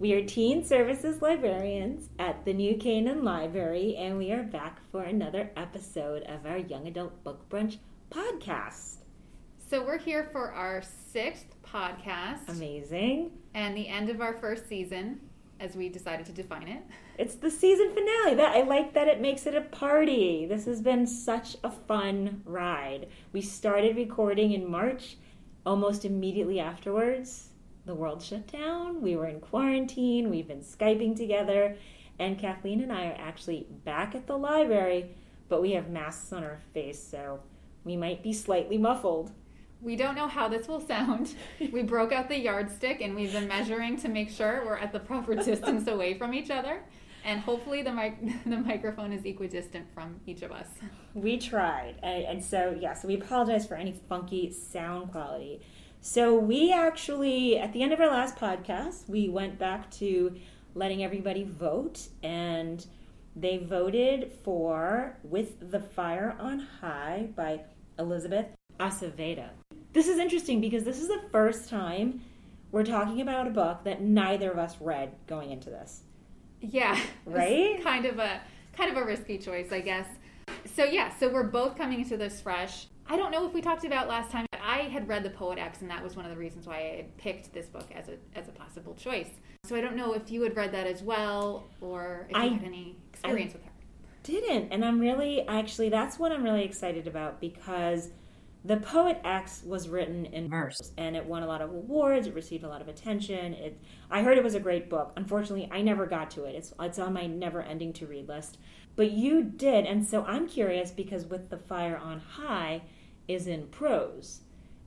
We are teen services librarians at the New Canaan Library, and we are back for another episode of our Young Adult Book Brunch podcast. So, we're here for our sixth podcast. Amazing. And the end of our first season, as we decided to define it. It's the season finale. That I like that it makes it a party. This has been such a fun ride. We started recording in March, almost immediately afterwards the world shut down. We were in quarantine. We've been Skyping together. And Kathleen and I are actually back at the library, but we have masks on our face, so we might be slightly muffled. We don't know how this will sound. we broke out the yardstick and we've been measuring to make sure we're at the proper distance away from each other. And hopefully the, mic- the microphone is equidistant from each of us. We tried. And, and so, yeah, so we apologize for any funky sound quality. So we actually, at the end of our last podcast, we went back to letting everybody vote, and they voted for With the Fire on High by Elizabeth Acevedo. This is interesting because this is the first time we're talking about a book that neither of us read going into this. Yeah. Right? Kind of a kind of a risky choice, I guess. So yeah, so we're both coming into this fresh. I don't know if we talked about last time I had read The Poet X, and that was one of the reasons why I had picked this book as a as a possible choice. So I don't know if you had read that as well, or if you I, had any experience I with her. Didn't, and I'm really actually that's what I'm really excited about because. The Poet X was written in verse and it won a lot of awards. It received a lot of attention. It, I heard it was a great book. Unfortunately, I never got to it. It's, it's on my never ending to read list. But you did. And so I'm curious because with The Fire on High is in prose.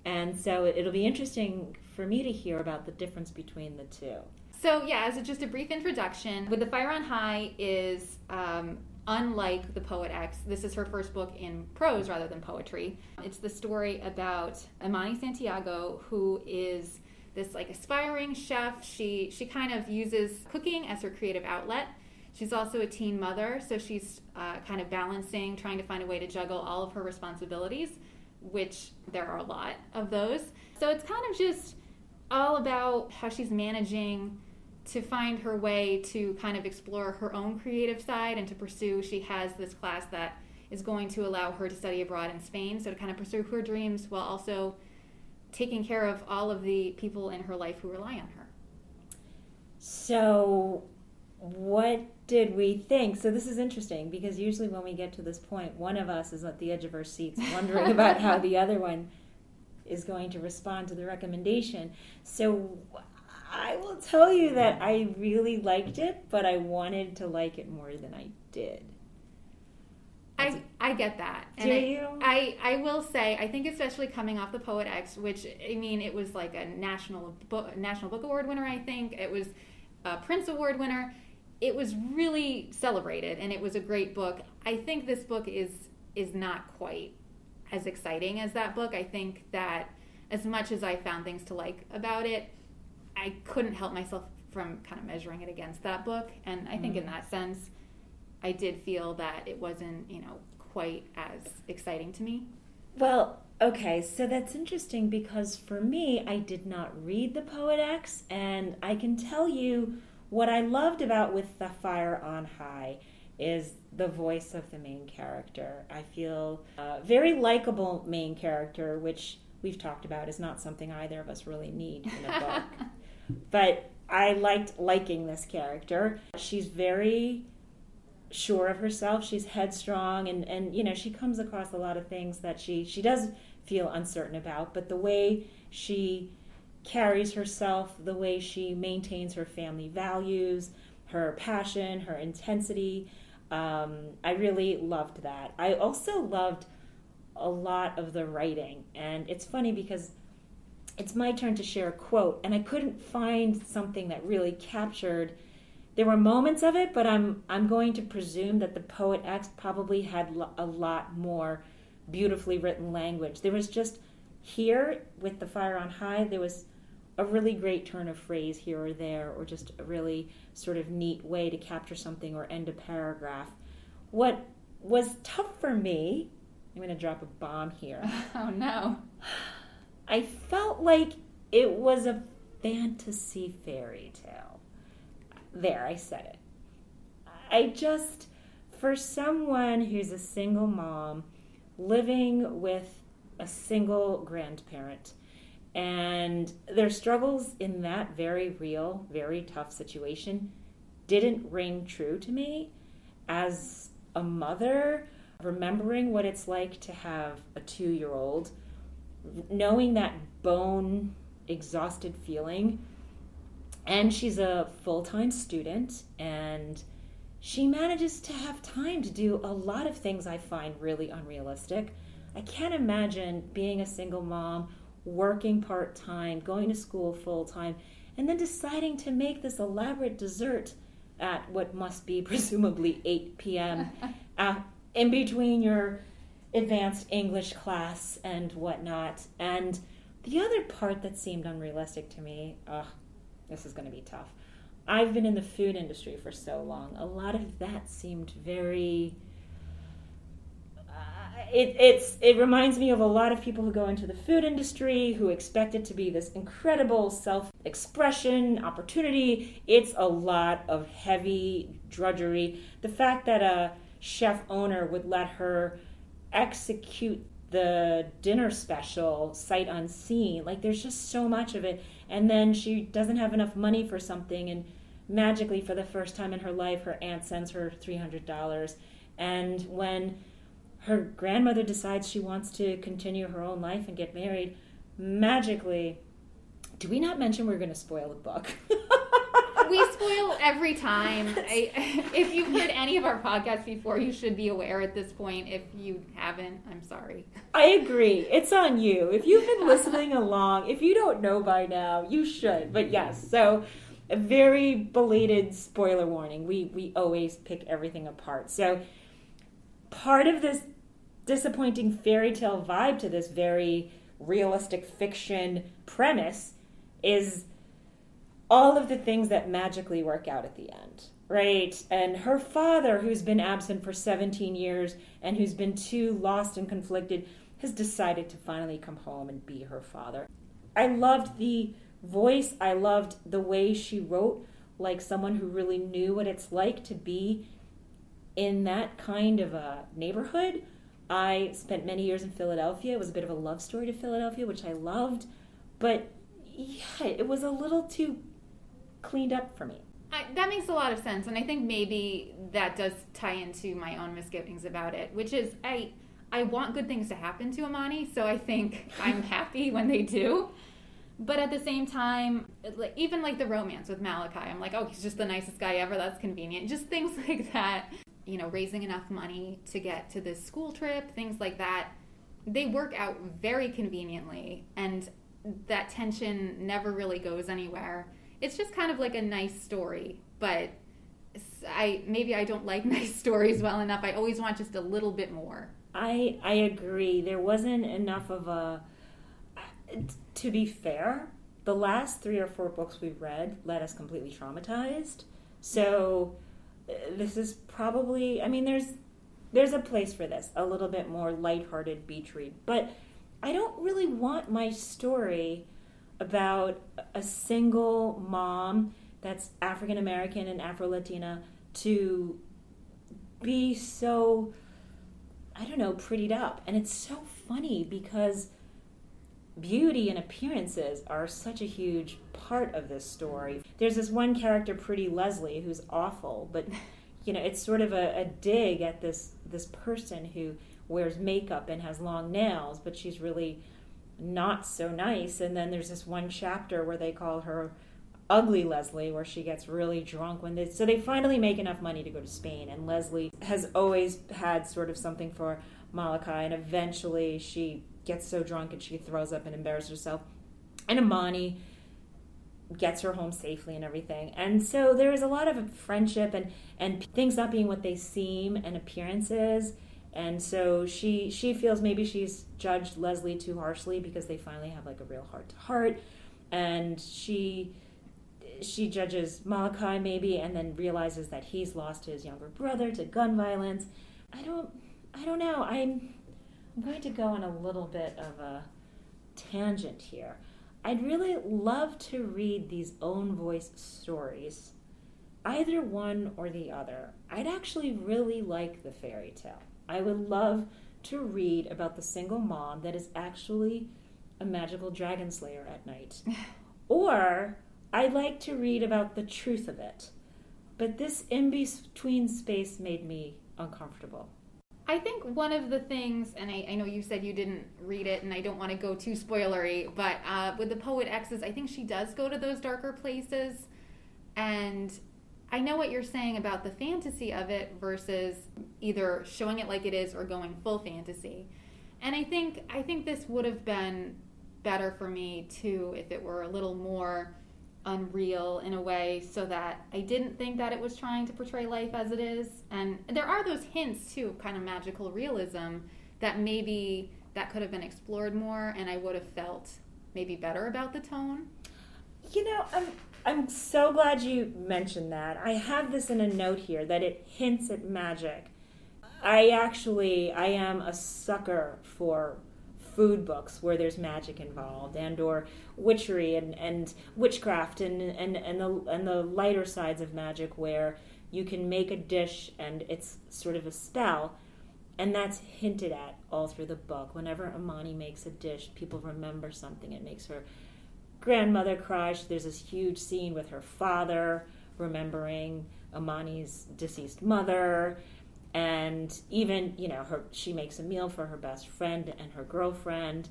And so it'll be interesting for me to hear about the difference between the two. So yeah, as a, just a brief introduction, with the Fire on High is um, unlike the Poet X. This is her first book in prose rather than poetry. It's the story about Emoni Santiago, who is this like aspiring chef. She she kind of uses cooking as her creative outlet. She's also a teen mother, so she's uh, kind of balancing, trying to find a way to juggle all of her responsibilities which there are a lot of those. So it's kind of just all about how she's managing to find her way to kind of explore her own creative side and to pursue. She has this class that is going to allow her to study abroad in Spain, so to kind of pursue her dreams while also taking care of all of the people in her life who rely on her. So, what did we think? So this is interesting because usually when we get to this point, one of us is at the edge of our seats wondering about how the other one is going to respond to the recommendation. So I will tell you that I really liked it, but I wanted to like it more than I did. I, I get that. Do and you? I, I, I will say I think especially coming off the Poet X, which I mean it was like a national book national book award winner. I think it was a Printz Award winner it was really celebrated and it was a great book. I think this book is is not quite as exciting as that book. I think that as much as I found things to like about it, I couldn't help myself from kind of measuring it against that book. And I think mm. in that sense, I did feel that it wasn't, you know, quite as exciting to me. Well, okay, so that's interesting because for me, I did not read The Poet X, and I can tell you what I loved about With the Fire on High is the voice of the main character. I feel a very likable main character, which we've talked about is not something either of us really need in a book. but I liked liking this character. She's very sure of herself. She's headstrong and, and you know, she comes across a lot of things that she she does feel uncertain about, but the way she carries herself, the way she maintains her family values, her passion, her intensity. Um, I really loved that. I also loved a lot of the writing. And it's funny because it's my turn to share a quote, and I couldn't find something that really captured. There were moments of it, but I'm I'm going to presume that the poet X probably had a lot more beautifully written language. There was just here with the fire on high, there was a really great turn of phrase here or there, or just a really sort of neat way to capture something or end a paragraph. What was tough for me, I'm going to drop a bomb here. Oh no. I felt like it was a fantasy fairy tale. There, I said it. I just, for someone who's a single mom living with a single grandparent, and their struggles in that very real, very tough situation didn't ring true to me as a mother, remembering what it's like to have a two year old, knowing that bone exhausted feeling. And she's a full time student, and she manages to have time to do a lot of things I find really unrealistic. I can't imagine being a single mom, working part time, going to school full time, and then deciding to make this elaborate dessert at what must be presumably 8 p.m. uh, in between your advanced English class and whatnot. And the other part that seemed unrealistic to me, ugh, this is going to be tough. I've been in the food industry for so long. A lot of that seemed very. It, it's it reminds me of a lot of people who go into the food industry who expect it to be this incredible self expression opportunity. It's a lot of heavy drudgery. The fact that a chef owner would let her execute the dinner special sight unseen. Like there's just so much of it. And then she doesn't have enough money for something, and magically, for the first time in her life, her aunt sends her $300. And when her grandmother decides she wants to continue her own life and get married, magically, do we not mention we're going to spoil the book? we spoil every time. I, if you've heard any of our podcasts before, you should be aware at this point. If you haven't, I'm sorry. I agree. It's on you. If you've been listening along, if you don't know by now, you should. But yes, so a very belated spoiler warning. We we always pick everything apart. So part of this disappointing fairy tale vibe to this very realistic fiction premise is all of the things that magically work out at the end, right? And her father, who's been absent for 17 years and who's been too lost and conflicted, has decided to finally come home and be her father. I loved the voice, I loved the way she wrote, like someone who really knew what it's like to be in that kind of a neighborhood. I spent many years in Philadelphia. It was a bit of a love story to Philadelphia, which I loved. But yeah, it was a little too cleaned up for me. I, that makes a lot of sense, and I think maybe that does tie into my own misgivings about it, which is I I want good things to happen to Emoni, so I think I'm happy when they do. But at the same time, even like the romance with Malachi, I'm like, oh, he's just the nicest guy ever. That's convenient. Just things like that. You know, raising enough money to get to this school trip, things like that. They work out very conveniently, and that tension never really goes anywhere it's just kind of like a nice story, but I maybe I don't like nice stories well enough. I always want just a little bit more. I I agree. There wasn't enough of a. To be fair, the last three or four books we've read led us completely traumatized. So uh, this is probably. I mean, there's there's a place for this, a little bit more lighthearted beach read, but I don't really want my story about a single mom that's African American and Afro Latina to be so, I don't know, prettied up. And it's so funny because beauty and appearances are such a huge part of this story. There's this one character, Pretty Leslie, who's awful, but you know, it's sort of a, a dig at this this person who wears makeup and has long nails, but she's really not so nice. And then there's this one chapter where they call her ugly Leslie, where she gets really drunk when they so they finally make enough money to go to Spain. And Leslie has always had sort of something for Malachi, and eventually she gets so drunk and she throws up and embarrasses herself. And Emoni gets her home safely and everything. And so there is a lot of friendship and and things not being what they seem and appearances and so she she feels maybe she's judged Leslie too harshly because they finally have like a real heart to heart, and she she judges Malachi maybe, and then realizes that he's lost his younger brother to gun violence. I don't I don't know. I'm I'm going to go on a little bit of a tangent here. I'd really love to read these own voice stories, either one or the other. I'd actually really like the fairy tale. I would love to read about the single mom that is actually a magical dragon slayer at night. or I'd like to read about the truth of it. But this in between space made me uncomfortable. I think one of the things, and I, I, know you said you didn't read it, and I don't want to go too spoilery, but uh, with the Poet X's, I think she does go to those darker places. And I know what you're saying about the fantasy of it versus either showing it like it is or going full fantasy. And I think I think this would have been better for me too if it were a little more unreal in a way so that I didn't think that it was trying to portray life as it is. And there are those hints too, of kind of magical realism that maybe that could have been explored more and I would have felt maybe better about the tone. You know, I'm I'm so glad you mentioned that. I have this in a note here that it hints at magic. I actually I am a sucker for food books where there's magic involved and or witchery and, and witchcraft and, and, and, the, and the lighter sides of magic where you can make a dish and it's sort of a spell and that's hinted at all through the book. Whenever Emoni makes a dish people remember something. It makes her grandmother cry. There's this huge scene with her father remembering Emoni's deceased mother and even you know her she makes a meal for her best friend and her girlfriend.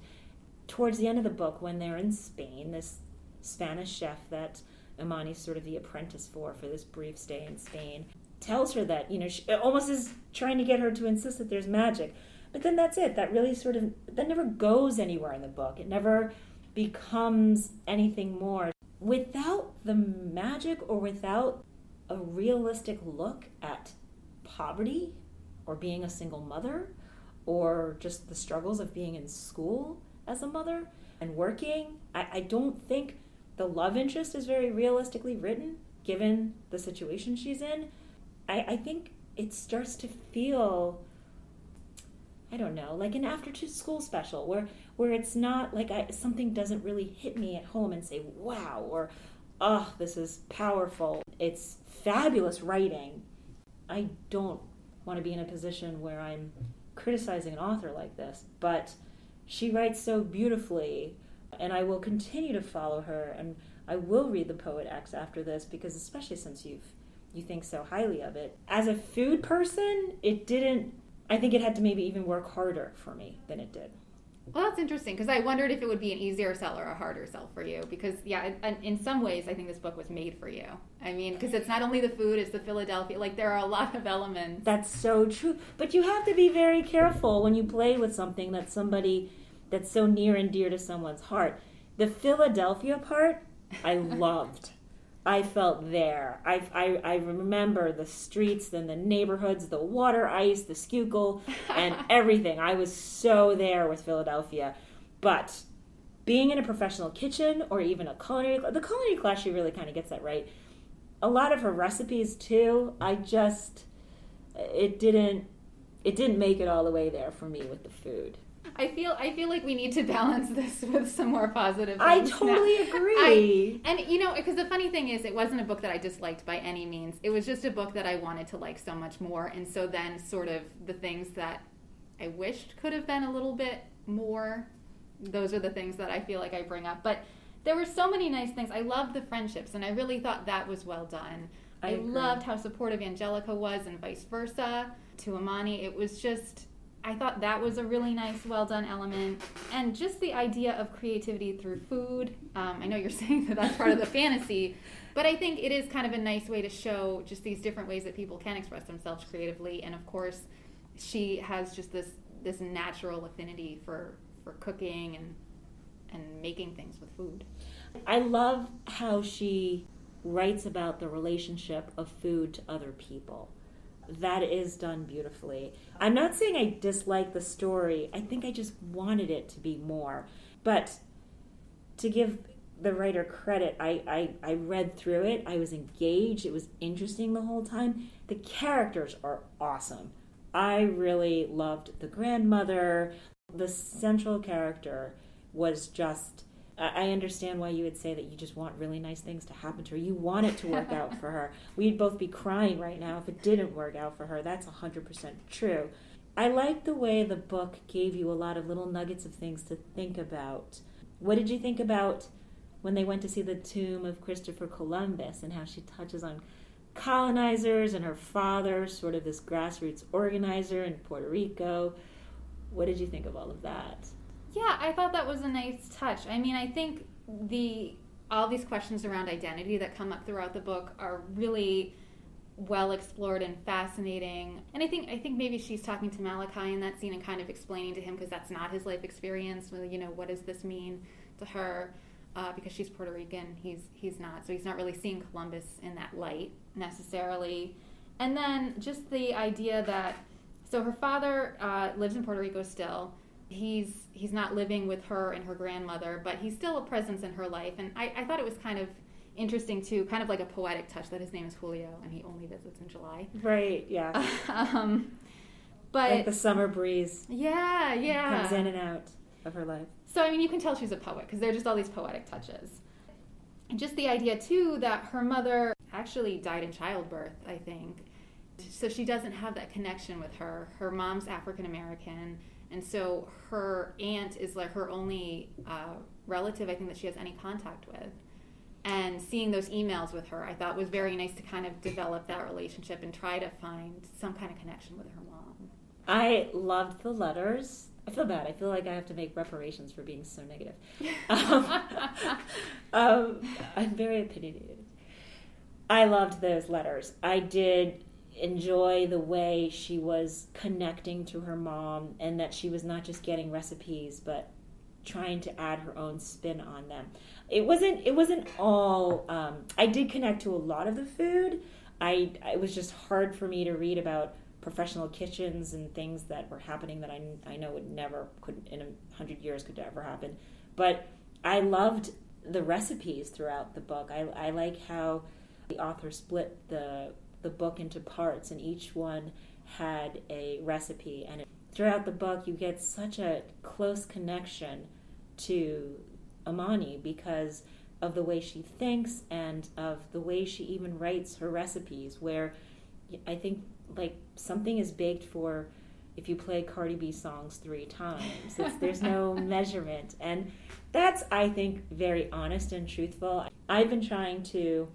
Towards the end of the book when they're in spain this spanish chef that Emoni's sort of the apprentice for for this brief stay in spain tells her that you know she almost is trying to get her to insist that there's magic. But then that's it. That really sort of that never goes anywhere in the book. It never becomes anything more. Without the magic or without a realistic look at poverty or being a single mother or just the struggles of being in school as a mother and working. I, I don't think the love interest is very realistically written given the situation she's in. I, I think it starts to feel I don't know, like an after school special where where it's not like I, something doesn't really hit me at home and say wow or oh this is powerful. It's fabulous writing, I don't want to be in a position where I'm criticizing an author like this, but she writes so beautifully, and I will continue to follow her, and I will read the Poet X after this because, especially since you've you think so highly of it, as a food person, it didn't. I think it had to maybe even work harder for me than it did. Well, that's interesting because I wondered if it would be an easier sell or a harder sell for you. Because, yeah, in some ways, I think this book was made for you. I mean, because it's not only the food, it's the Philadelphia. Like, there are a lot of elements. That's so true. But you have to be very careful when you play with something that's somebody that's so near and dear to someone's heart. The Philadelphia part, I loved. I felt there. I, I, I remember the streets and the neighborhoods, the water ice, the Schuylkill, and everything. I was so there with Philadelphia. But being in a professional kitchen or even a culinary the culinary class, she really kind of gets that right. A lot of her recipes too. I just it didn't it didn't make it all the way there for me with the food. I feel I feel like we need to balance this with some more positive. I totally now. agree. I, and you know, because the funny thing is, it wasn't a book that I disliked by any means. It was just a book that I wanted to like so much more, and so then sort of the things that I wished could have been a little bit more. Those are the things that I feel like I bring up, but there were so many nice things. I loved the friendships, and I really thought that was well done. I, I loved how supportive Angelica was, and vice versa to Emoni. It was just I thought that was a really nice, well done element. And just the idea of creativity through food. Um, I know you're saying that that's part of the fantasy, but I think it is kind of a nice way to show just these different ways that people can express themselves creatively. And of course, she has just this this natural affinity for for cooking and and making things with food. I love how she writes about the relationship of food to other people that is done beautifully. I'm not saying I dislike the story. I think I just wanted it to be more. But to give the writer credit, I, I, I read through it. I was engaged. It was interesting the whole time. The characters are awesome. I really loved the grandmother. The central character was just I understand why you would say that you just want really nice things to happen to her. You want it to work out for her. We'd both be crying right now if it didn't work out for her. That's 100% true. I like the way the book gave you a lot of little nuggets of things to think about. What did you think about when they went to see the tomb of Christopher Columbus and how she touches on colonizers and her father, sort of this grassroots organizer in Puerto Rico? What did you think of all of that? Yeah, I thought that was a nice touch. I mean, I think the all these questions around identity that come up throughout the book are really well explored and fascinating. And I think I think maybe she's talking to Malachi in that scene and kind of explaining to him because that's not his life experience. Well, You know, what does this mean to her? Uh, because she's Puerto Rican, he's he's not, so he's not really seeing Columbus in that light necessarily. And then just the idea that so her father uh, lives in Puerto Rico still. He's he's not living with her and her grandmother, but he's still a presence in her life. And I, I thought it was kind of interesting too, kind of like a poetic touch that his name is Julio and he only visits in July. Right. Yeah. um, but like the summer breeze. Yeah, yeah. Comes in and out of her life. So I mean, you can tell she's a poet because there are just all these poetic touches. And just the idea too that her mother actually died in childbirth, I think, so she doesn't have that connection with her. Her mom's African American, and so her aunt is like her only uh, relative I think that she has any contact with. And seeing those emails with her, I thought was very nice to kind of develop that relationship and try to find some kind of connection with her mom. I loved the letters. I feel bad. I feel like I have to make reparations for being so negative. um, um, I'm very opinionated. I loved those letters. I did enjoy the way she was connecting to her mom and that she was not just getting recipes but trying to add her own spin on them. It wasn't it wasn't all um, i did connect to a lot of the food. I it was just hard for me to read about professional kitchens and things that were happening that I, I know would never could in a hundred years could ever happen. But I loved the recipes throughout the book. I, I like how the author split the the book into parts, and each one had a recipe. And throughout the book, you get such a close connection to Emoni because of the way she thinks and of the way she even writes her recipes. Where I think like something is baked for if you play Cardi B songs three times. It's, there's no measurement, and that's I think very honest and truthful. I've been trying to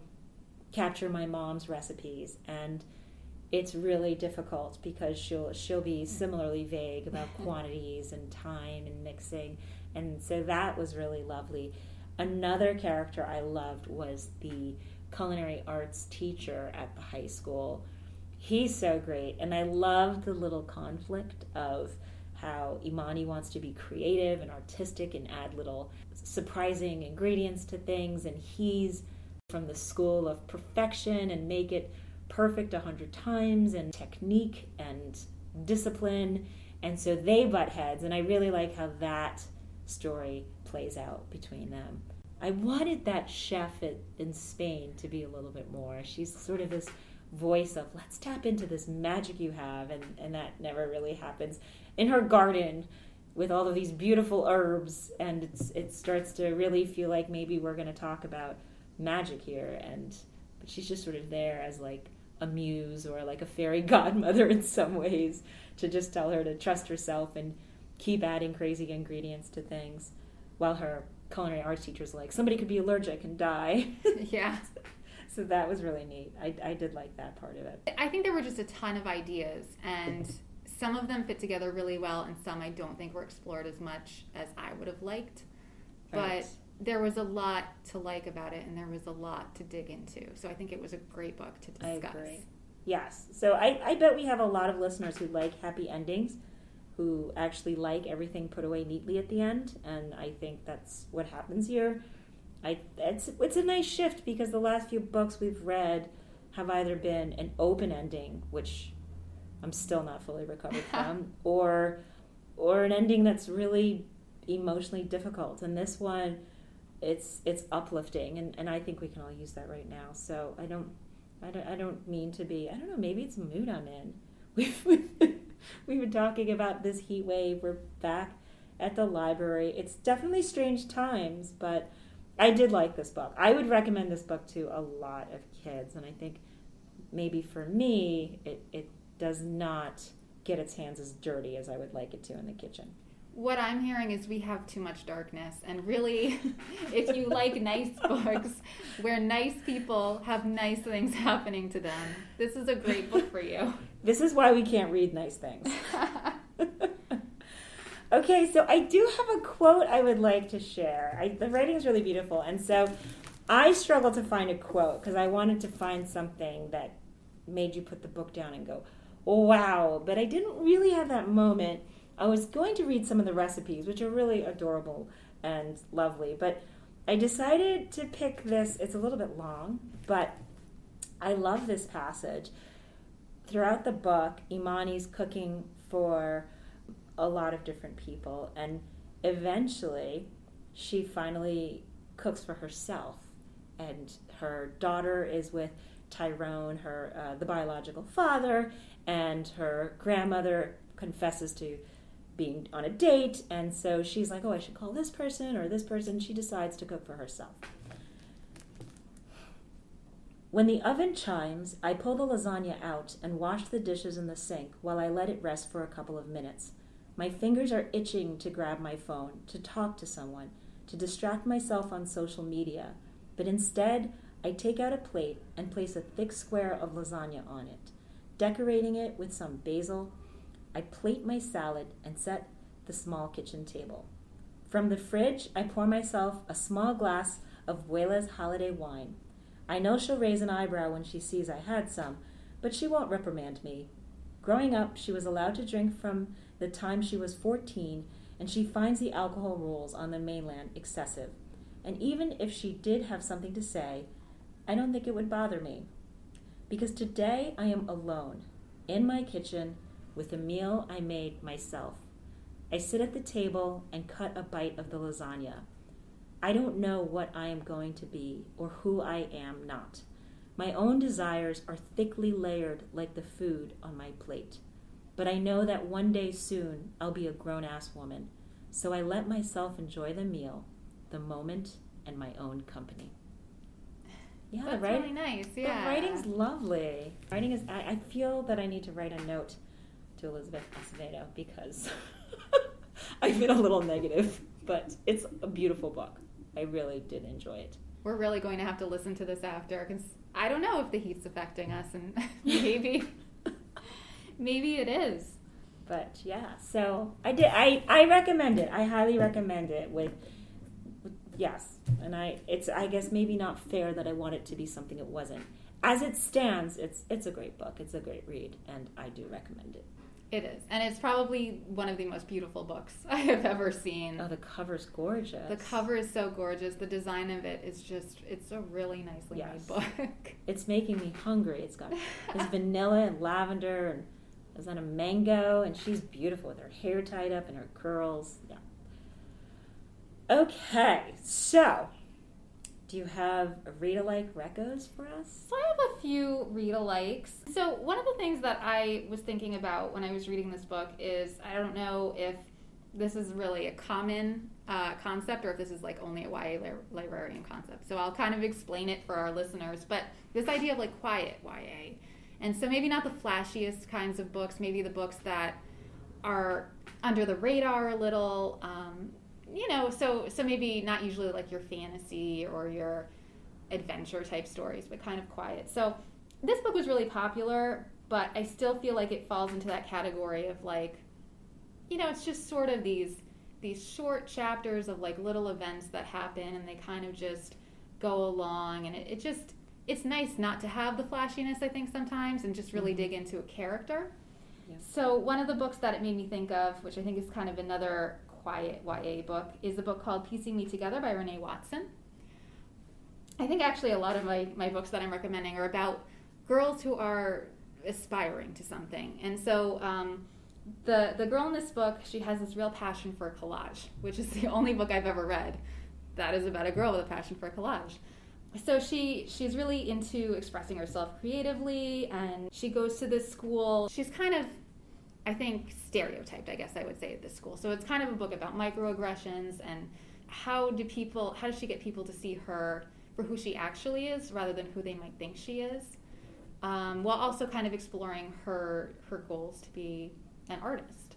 capture my mom's recipes and it's really difficult because she'll she'll be mm. similarly vague about quantities and time and mixing and so that was really lovely. Another character i loved was the culinary arts teacher at the high school. He's so great and i love the little conflict of how Emoni wants to be creative and artistic and add little surprising ingredients to things and he's from the school of perfection and make it perfect a hundred times and technique and discipline. And so they butt heads, and I really like how that story plays out between them. I wanted that chef in Spain to be a little bit more. She's sort of this voice of let's tap into this magic you have, and, and that never really happens. In her garden, with all of these beautiful herbs, and it starts to really feel like maybe we're going to talk about magic here and but she's just sort of there as like a muse or like a fairy godmother in some ways to just tell her to trust herself and keep adding crazy ingredients to things while her culinary arts teacher's like somebody could be allergic and die. Yeah. So that was really neat. I, I did like that part of it. I think there were just a ton of ideas and some of them fit together really well and some i don't think were explored as much as i would have liked. Right. There was a lot to like about it and there was a lot to dig into. So I think it was a great book to discuss. I agree. Yes. So I, I bet we have a lot of listeners who like happy endings, who actually like everything put away neatly at the end, and I think that's what happens here. I it's it's a nice shift because the last few books we've read have either been an open ending, which I'm still not fully recovered from, or or an ending that's really emotionally difficult. And this one it's it's uplifting and, and I think we can all use that right now. So I don't I don't I don't mean to be I don't know, maybe it's mood I'm in. We've we've been talking about this heat wave, we're back at the library. It's definitely strange times, but I did like this book. I would recommend this book to a lot of kids, and I think maybe for me, it, it does not get its hands as dirty as I would like it to in the kitchen. What I'm hearing is we have too much darkness, and really, if you like nice books where nice people have nice things happening to them, this is a great book for you. This is why we can't read nice things. okay, so I do have a quote I would like to share. I, the writing is really beautiful, and so I struggled to find a quote because I wanted to find something that made you put the book down and go, wow. But I didn't really have that moment. I was going to read some of the recipes, which are really adorable and lovely, but I decided to pick this. It's a little bit long, but I love this passage. Throughout the book, Emoni's cooking for a lot of different people, and eventually, she finally cooks for herself. And her daughter is with Tyrone, her uh, the biological father, and her grandmother confesses to being on a date, and so she's like, "Oh, I should call this person or this person." She decides to cook for herself. When the oven chimes, I pull the lasagna out and wash the dishes in the sink while I let it rest for a couple of minutes. My fingers are itching to grab my phone, to talk to someone, to distract myself on social media, but instead, I take out a plate and place a thick square of lasagna on it. Decorating it with some basil, I plate my salad and set the small kitchen table. From the fridge, I pour myself a small glass of 'Buela's holiday wine. I know she'll raise an eyebrow when she sees I had some, but she won't reprimand me. Growing up, she was allowed to drink from the time she was 14, and she finds the alcohol rules on the mainland excessive. And even if she did have something to say, I don't think it would bother me. Because today I am alone, in my kitchen, with a meal I made myself. I sit at the table and cut a bite of the lasagna. I don't know what I am going to be or who I am not. My own desires are thickly layered like the food on my plate. But I know that one day soon I'll be a grown ass woman, so I let myself enjoy the meal, the moment, and my own company. Yeah, That's the writing, really nice. Yeah, the writing's lovely. Writing is. I, I feel that I need to write a note to Elizabeth Acevedo because I've been a little negative, but it's a beautiful book. I really did enjoy it. We're really going to have to listen to this after because I don't know if the heat's affecting us, and maybe, maybe it is. But yeah, so I did. I I recommend it. I highly recommend it. With, with yes, and I it's I guess maybe not fair that I want it to be something it wasn't. As it stands, it's it's a great book. It's a great read, and I do recommend it. It is, and it's probably one of the most beautiful books I have ever seen. Oh, the cover's gorgeous. The cover is so gorgeous. The design of it is just—it's a really nicely yes. made book. It's making me hungry. It's got this vanilla and lavender, and there's on a mango, and she's beautiful with her hair tied up and her curls. Yeah. Okay, so do you have read alike recos for us? So I have a few read alikes. So one of the things that I was thinking about when I was reading this book is I don't know if this is really a common uh, concept or if this is like only a YA li- librarian concept. So I'll kind of explain it for our listeners. But this idea of like quiet YA. And so maybe not the flashiest kinds of books, maybe the books that are under the radar a little. Um, you know, so so maybe not usually like your fantasy or your adventure type stories, but kind of quiet. So this book was really popular, but I still feel like it falls into that category of like, you know, it's just sort of these these short chapters of like little events that happen and they kind of just go along and it, it just it's nice not to have the flashiness i think sometimes and just really mm-hmm. dig into a character yeah. so one of the books that it made me think of which i think is kind of another quiet YA book is a book called Piecing Me Together by Renee Watson. I think actually a lot of my, my books that I'm recommending are about girls who are aspiring to something. And so um, the, the girl in this book, she has this real passion for collage, which is the only book I've ever read that is about a girl with a passion for collage. So she she's really into expressing herself creatively and she goes to this school. She's kind of I think, stereotyped, I guess I would say, at this school. So it's kind of a book about microaggressions and how do people, how does she get people to see her for who she actually is rather than who they might think she is, um, while also kind of exploring her her goals to be an artist.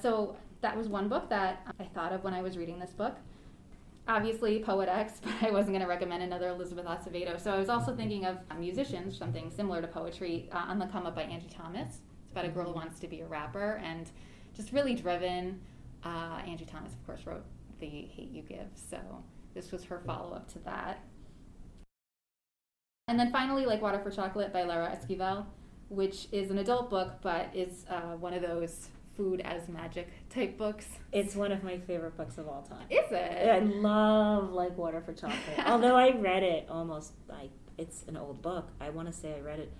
So that was one book that I thought of when I was reading this book. Obviously, Poet X, but I wasn't going to recommend another Elizabeth Acevedo. So I was also thinking of musicians, something similar to poetry, uh, On the Come Up by Angie Thomas. It's about a girl who wants to be a rapper and just really driven. Uh, Angie Thomas, of course, wrote The Hate You Give. So this was her follow up to that. And then finally, Like Water for Chocolate by Laura Esquivel, which is an adult book, but is uh, one of those food as magic type books. It's one of my favorite books of all time. Is it? I love Like Water for Chocolate. Although I read it almost like it's an old book. I want to say I read it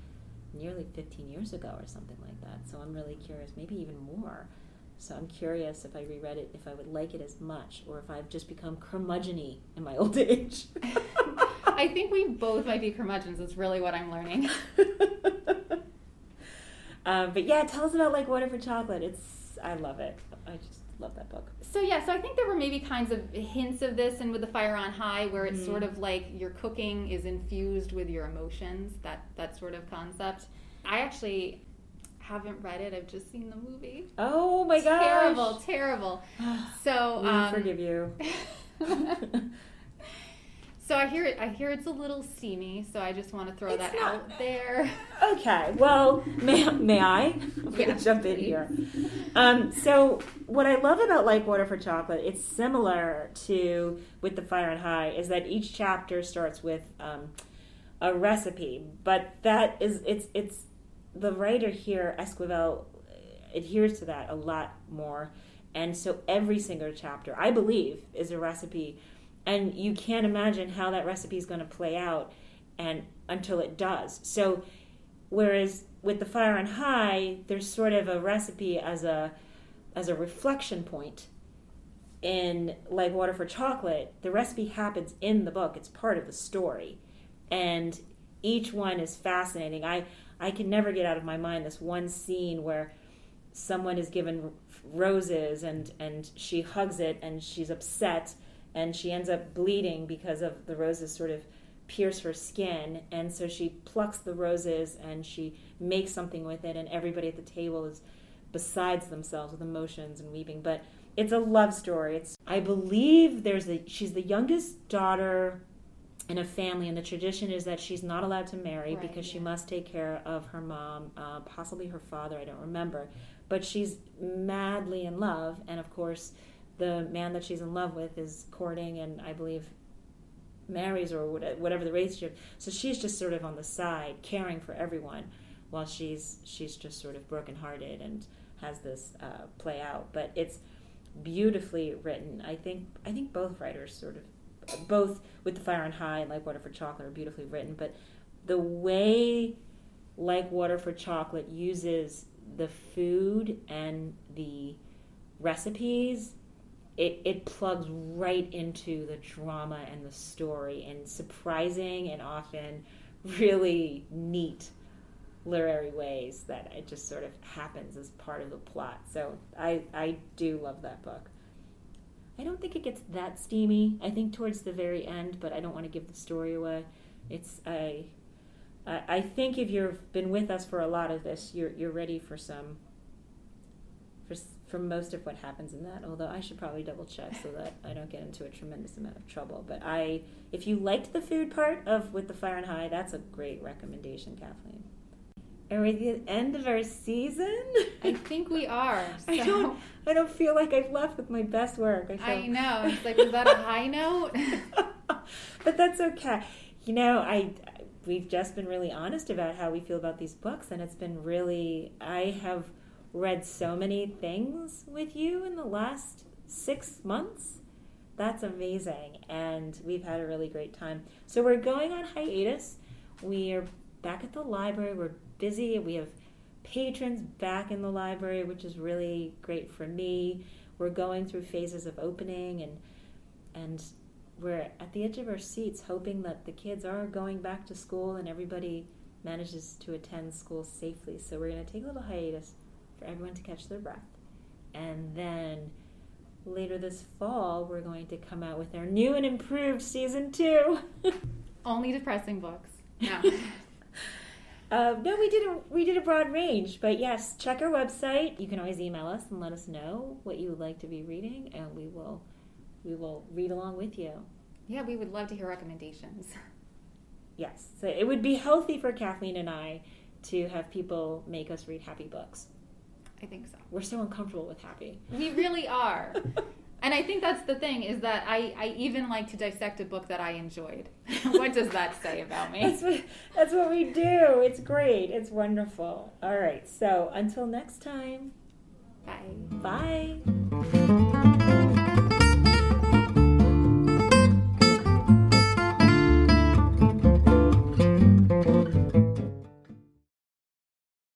nearly 15 years ago or something like that. So I'm really curious, maybe even more. So I'm curious if I reread it, if I would like it as much, or if I've just become curmudgeony in my old age. I think we both might be curmudgeons. Is really what I'm learning. um, but yeah, tell us about like Water for Chocolate. It's I love it. I just love that book. So yeah, so I think there were maybe kinds of hints of this, and with the Fire on High, where it's mm. sort of like your cooking is infused with your emotions. That that sort of concept. I actually haven't read it. I've just seen the movie. Oh my god! Terrible, terrible. So we um, forgive you. So I hear it. I hear it's a little steamy. So I just want to throw it's that not, out there. Okay. Well, may, may I? I'm yeah, gonna jump in here. Um, so what I love about Like Water for Chocolate, it's similar to with the Fire and High, is that each chapter starts with um, a recipe, but that is it's it's the writer here, Esquivel, adheres to that a lot more, and so every single chapter, I believe, is a recipe and you can't imagine how that recipe is going to play out and until it does. So whereas with the fire on high there's sort of a recipe as a as a reflection point in like water for chocolate the recipe happens in the book. It's part of the story. And each one is fascinating. I i can never get out of my mind this one scene where someone is given roses and and she hugs it and she's upset and she ends up bleeding because of the roses sort of pierce her skin. And so she plucks the roses and she makes something with it and everybody at the table is besides themselves with emotions and weeping. But it's a love story. It's i believe there's a she's the youngest daughter in a family and the tradition is that she's not allowed to marry right, because yeah. she must take care of her mom uh, possibly her father i don't remember. But she's madly in love and of course the man that she's in love with is courting and I believe marries or whatever the relationship. So she's just sort of on the side, caring for everyone, while she's she's just sort of brokenhearted and has this uh, play out. But it's beautifully written. I think I think both writers sort of both with the Fire on High and Like Water for Chocolate are beautifully written. But the way Like Water for Chocolate uses the food and the recipes it, it plugs right into the drama and the story in surprising and often really neat literary ways that it just sort of happens as part of the plot. So I, I do love that book. I don't think it gets that steamy. I think towards the very end, but I don't want to give the story away. It's I, I think if you've been with us for a lot of this, you're you're ready for some for for most of what happens in that. Although I should probably double check so that I don't get into a tremendous amount of trouble. But I, if you liked the food part of with the fire and high, that's a great recommendation, Kathleen. Are we at the end of our season? I think we are. So. I don't. I don't feel like I've left with my best work. I, I know. It's like, was that a high note? but that's okay. You know, I we've just been really honest about how we feel about these books, and it's been really. I have read so many things with you in the last six months. That's amazing. And we've had a really great time. So we're going on hiatus. We are back at the library. We're busy. We have patrons back in the library, which is really great for me. We're going through phases of opening and and we're at the edge of our seats hoping that the kids are going back to school and everybody manages to attend school safely. So we're going to take a little hiatus for everyone to catch their breath. And then later this fall, we're going to come out with our new and improved season two. Only depressing books. No. Uh, no, we did a we did a broad range, but yes, check our website. You can always email us and let us know what you would like to be reading, and we will we will read along with you. yeah, we would love to hear recommendations. Yes, so it would be healthy for Kathleen and I to have people make us read happy books. I think so. We're so uncomfortable with happy. We really are. And I think that's the thing is that I, I even like to dissect a book that I enjoyed. what does that say about me? That's what that's what we do. It's great. It's wonderful. All right. So until next time. Bye. Bye.